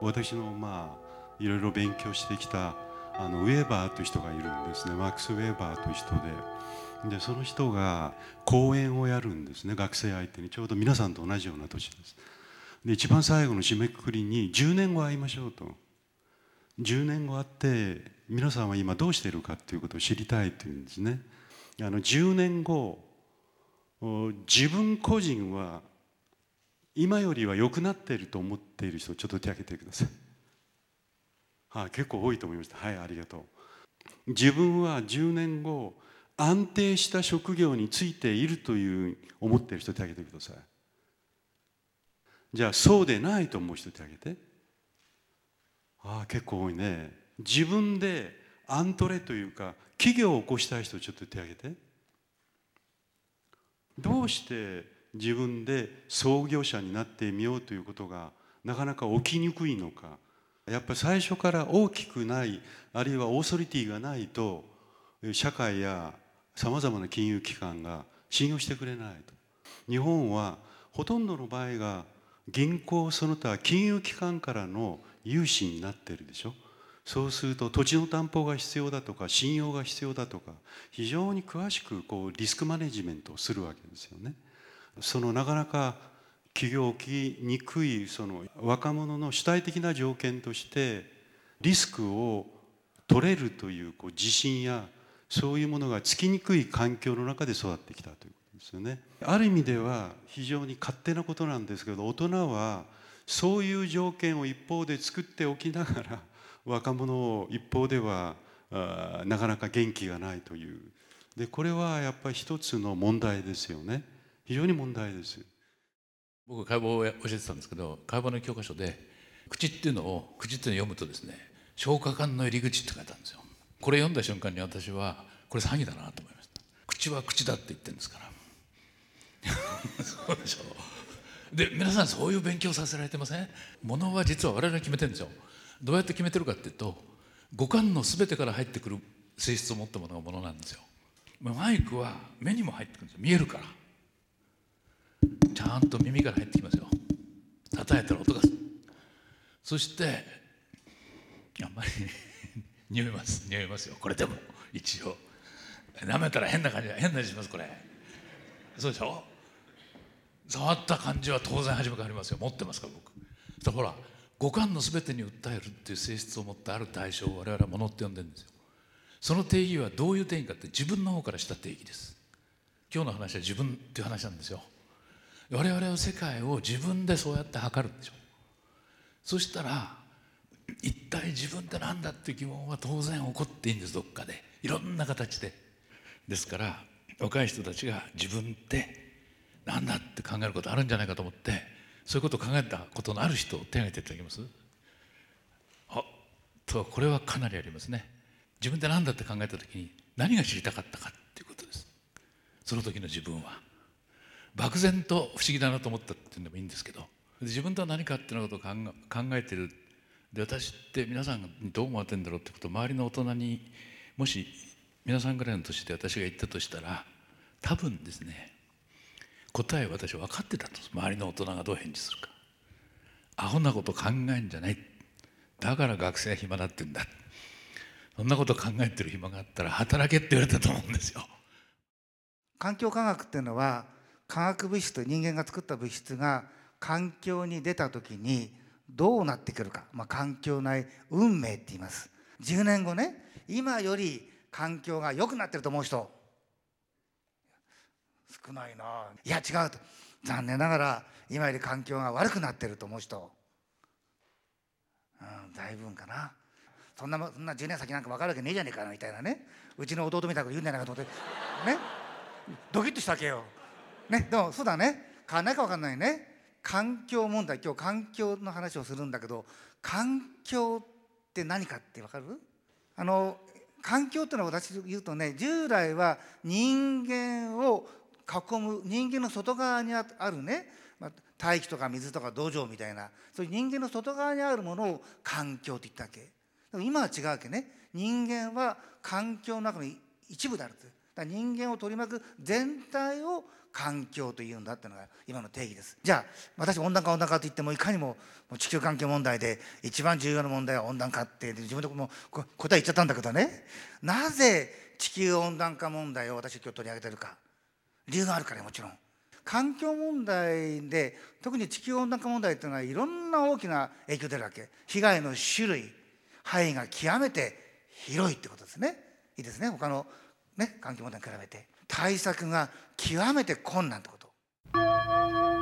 私のまあいろいろ勉強してきたあのウェーバーという人がいるんですね。マックス・ウェーバーという人で。でその人が講演をやるんですね。学生相手に。ちょうど皆さんと同じような年です。で一番最後の締めくくりに10年後会いましょうと。10年後会って皆さんは今どうしているかということを知りたいというんですね。あの10年後自分個人は今よりは良くなっていると思っている人ちょっと手を挙げてください。はあ、結構多いと思いました。はい、ありがとう。自分は10年後安定した職業についているという思っている人手を挙げてください。じゃあそうでないと思う人手を挙げて。ああ、結構多いね。自分でアントレというか企業を起こしたい人ちょっと手を挙げて。どうして自分で創業者になってみようということがなかなか起きにくいのか。やっぱり最初から大きくないあるいはオーソリティがないと社会やさまざまな金融機関が信用してくれないと。日本はほとんどの場合が銀行その他金融機関からの融資になってるでしょ。そうすると土地の担保が必要だとか信用が必要だとか非常に詳しくこうリスクマネジメントをするわけですよね。そのなかなか起業起きにくいその若者の主体的な条件としてリスクを取れるというこう自信やそういうものがつきにくい環境の中で育ってきたということですよね。ある意味では非常に勝手なことなんですけど大人はそういう条件を一方で作っておきながら若者を一方ではなかなか元気がないというでこれはやっぱり一つの問題ですよね非常に問題です。僕解剖を教えてたんですけど解剖の教科書で口っていうのを口っていうのを読むとですね消化管の入り口って書いてあるんですよ。これ読んだ瞬間に私はこれ詐欺だなと思いました。口は口だって言ってるんですから。そうでしょ。で皆さんそういう勉強させられてません？ものは実は我々が決めてるんですよ。どうやって決めてるかっていうと五感の全てから入ってくる性質を持ったものがものなんですよ。マイクは目にも入ってくるんですよ。見えるから。ちゃんと耳から入ってきますよ。叩いたら音がする。そしてあんまり 匂います。匂いますよ。これでも一応。舐めたら変な感じ変な味しますこれ。そうでしょ？触った感じは当然初めからありますよ。持ってますから僕。ほら五感の全てに訴えるっていう性質を持ったある対象を我々はものって呼んでるんですよ。その定義はどういう定義かって自分の方からした定義です。今日の話は自分っていう話なんですよ。我々は世界を自分でそうやって測るんでしょ。うそしたら一体自分って何だっていう疑問は当然起こっていいんですどっかで。いろんな形で。ですから若い人たちが自分って何だって考えることあるんじゃないかと思ってそういうことを考えたことのある人を手挙げていただけます？あとこれはかなりありますね。自分で何だって考えた時に何が知りたかったかっていうことです。その時の自分は。漠然と不思議だなと思ったっていうのもいいんですけど自分とは何かっていうことを考えてる。で私って皆さんにどう思われてんだろうってことを周りの大人にもし皆さんぐらいの年で私が言ったとしたら多分ですね答え私分かってたと周りの大人がどう返事するか。アホなこと考えんじゃない。だから学生は暇だってんだ。そんなこと考えてる暇があったら働けって言われたと思うんですよ。環境科学っていうのは化学物質人間が作った物質が環境に出た時にどうなってくるか、まあ、環境内運命って言います。10年後ね今より環境が良くなってると思う人。少ないな。いや違うと。残念ながら今より環境が悪くなってると思う人、うん、だいぶんかな。そんなそんな10年先なんか分かるわけねえじゃねえかなみたいなね。うちの弟みたいなこと言うんじゃないかと思って。ね。ドキッとしたわけよ。ねでもそうだね。変わんないか分かんないね。環境問題。今日環境の話をするんだけど環境って何かって分かる？あの環境っていうのは私言うとね従来は人間を囲む人間の外側にあるね、まあ、大気とか水とか土壌みたいな。そういう人間の外側にあるものを環境って言ったわけ。でも今は違うわけね。人間は環境の中の一部であるだから人間を取り巻く全体を環境というんだっていうのが今の定義です。じゃあ私温暖化温暖化と言ってもいかにも地球環境問題で一番重要な問題は温暖化って自分でも答え言っちゃったんだけどね。なぜ地球温暖化問題を私今日取り上げてるか。理由があるからもちろん。環境問題で特に地球温暖化問題っていうのはいろんな大きな影響出るわけ。被害の種類範囲が極めて広いってことですね。いいですね。他のね環境問題に比べて対策が極めて困難ってこと。